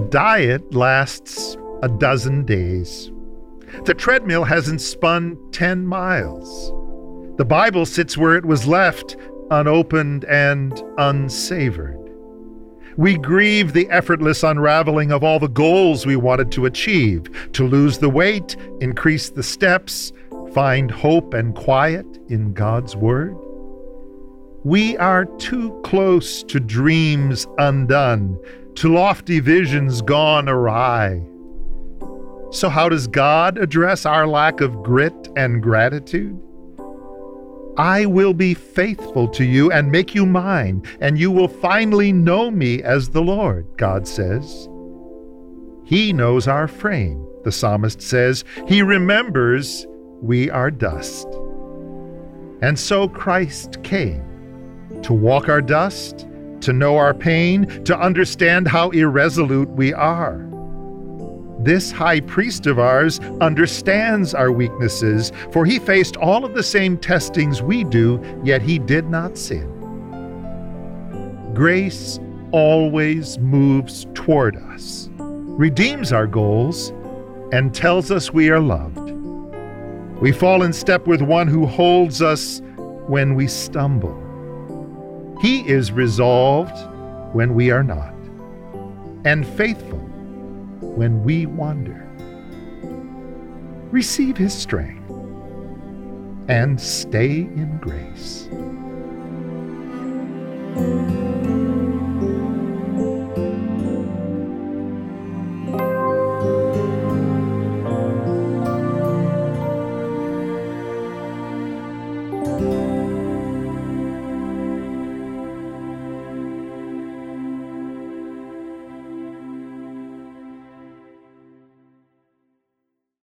diet lasts a dozen days. The treadmill hasn't spun 10 miles. The Bible sits where it was left, unopened and unsavored. We grieve the effortless unraveling of all the goals we wanted to achieve to lose the weight, increase the steps, find hope and quiet in God's Word. We are too close to dreams undone, to lofty visions gone awry. So, how does God address our lack of grit and gratitude? I will be faithful to you and make you mine, and you will finally know me as the Lord, God says. He knows our frame, the psalmist says. He remembers we are dust. And so Christ came to walk our dust, to know our pain, to understand how irresolute we are. This high priest of ours understands our weaknesses, for he faced all of the same testings we do, yet he did not sin. Grace always moves toward us, redeems our goals, and tells us we are loved. We fall in step with one who holds us when we stumble. He is resolved when we are not, and faithful when we wander. Receive His strength and stay in grace.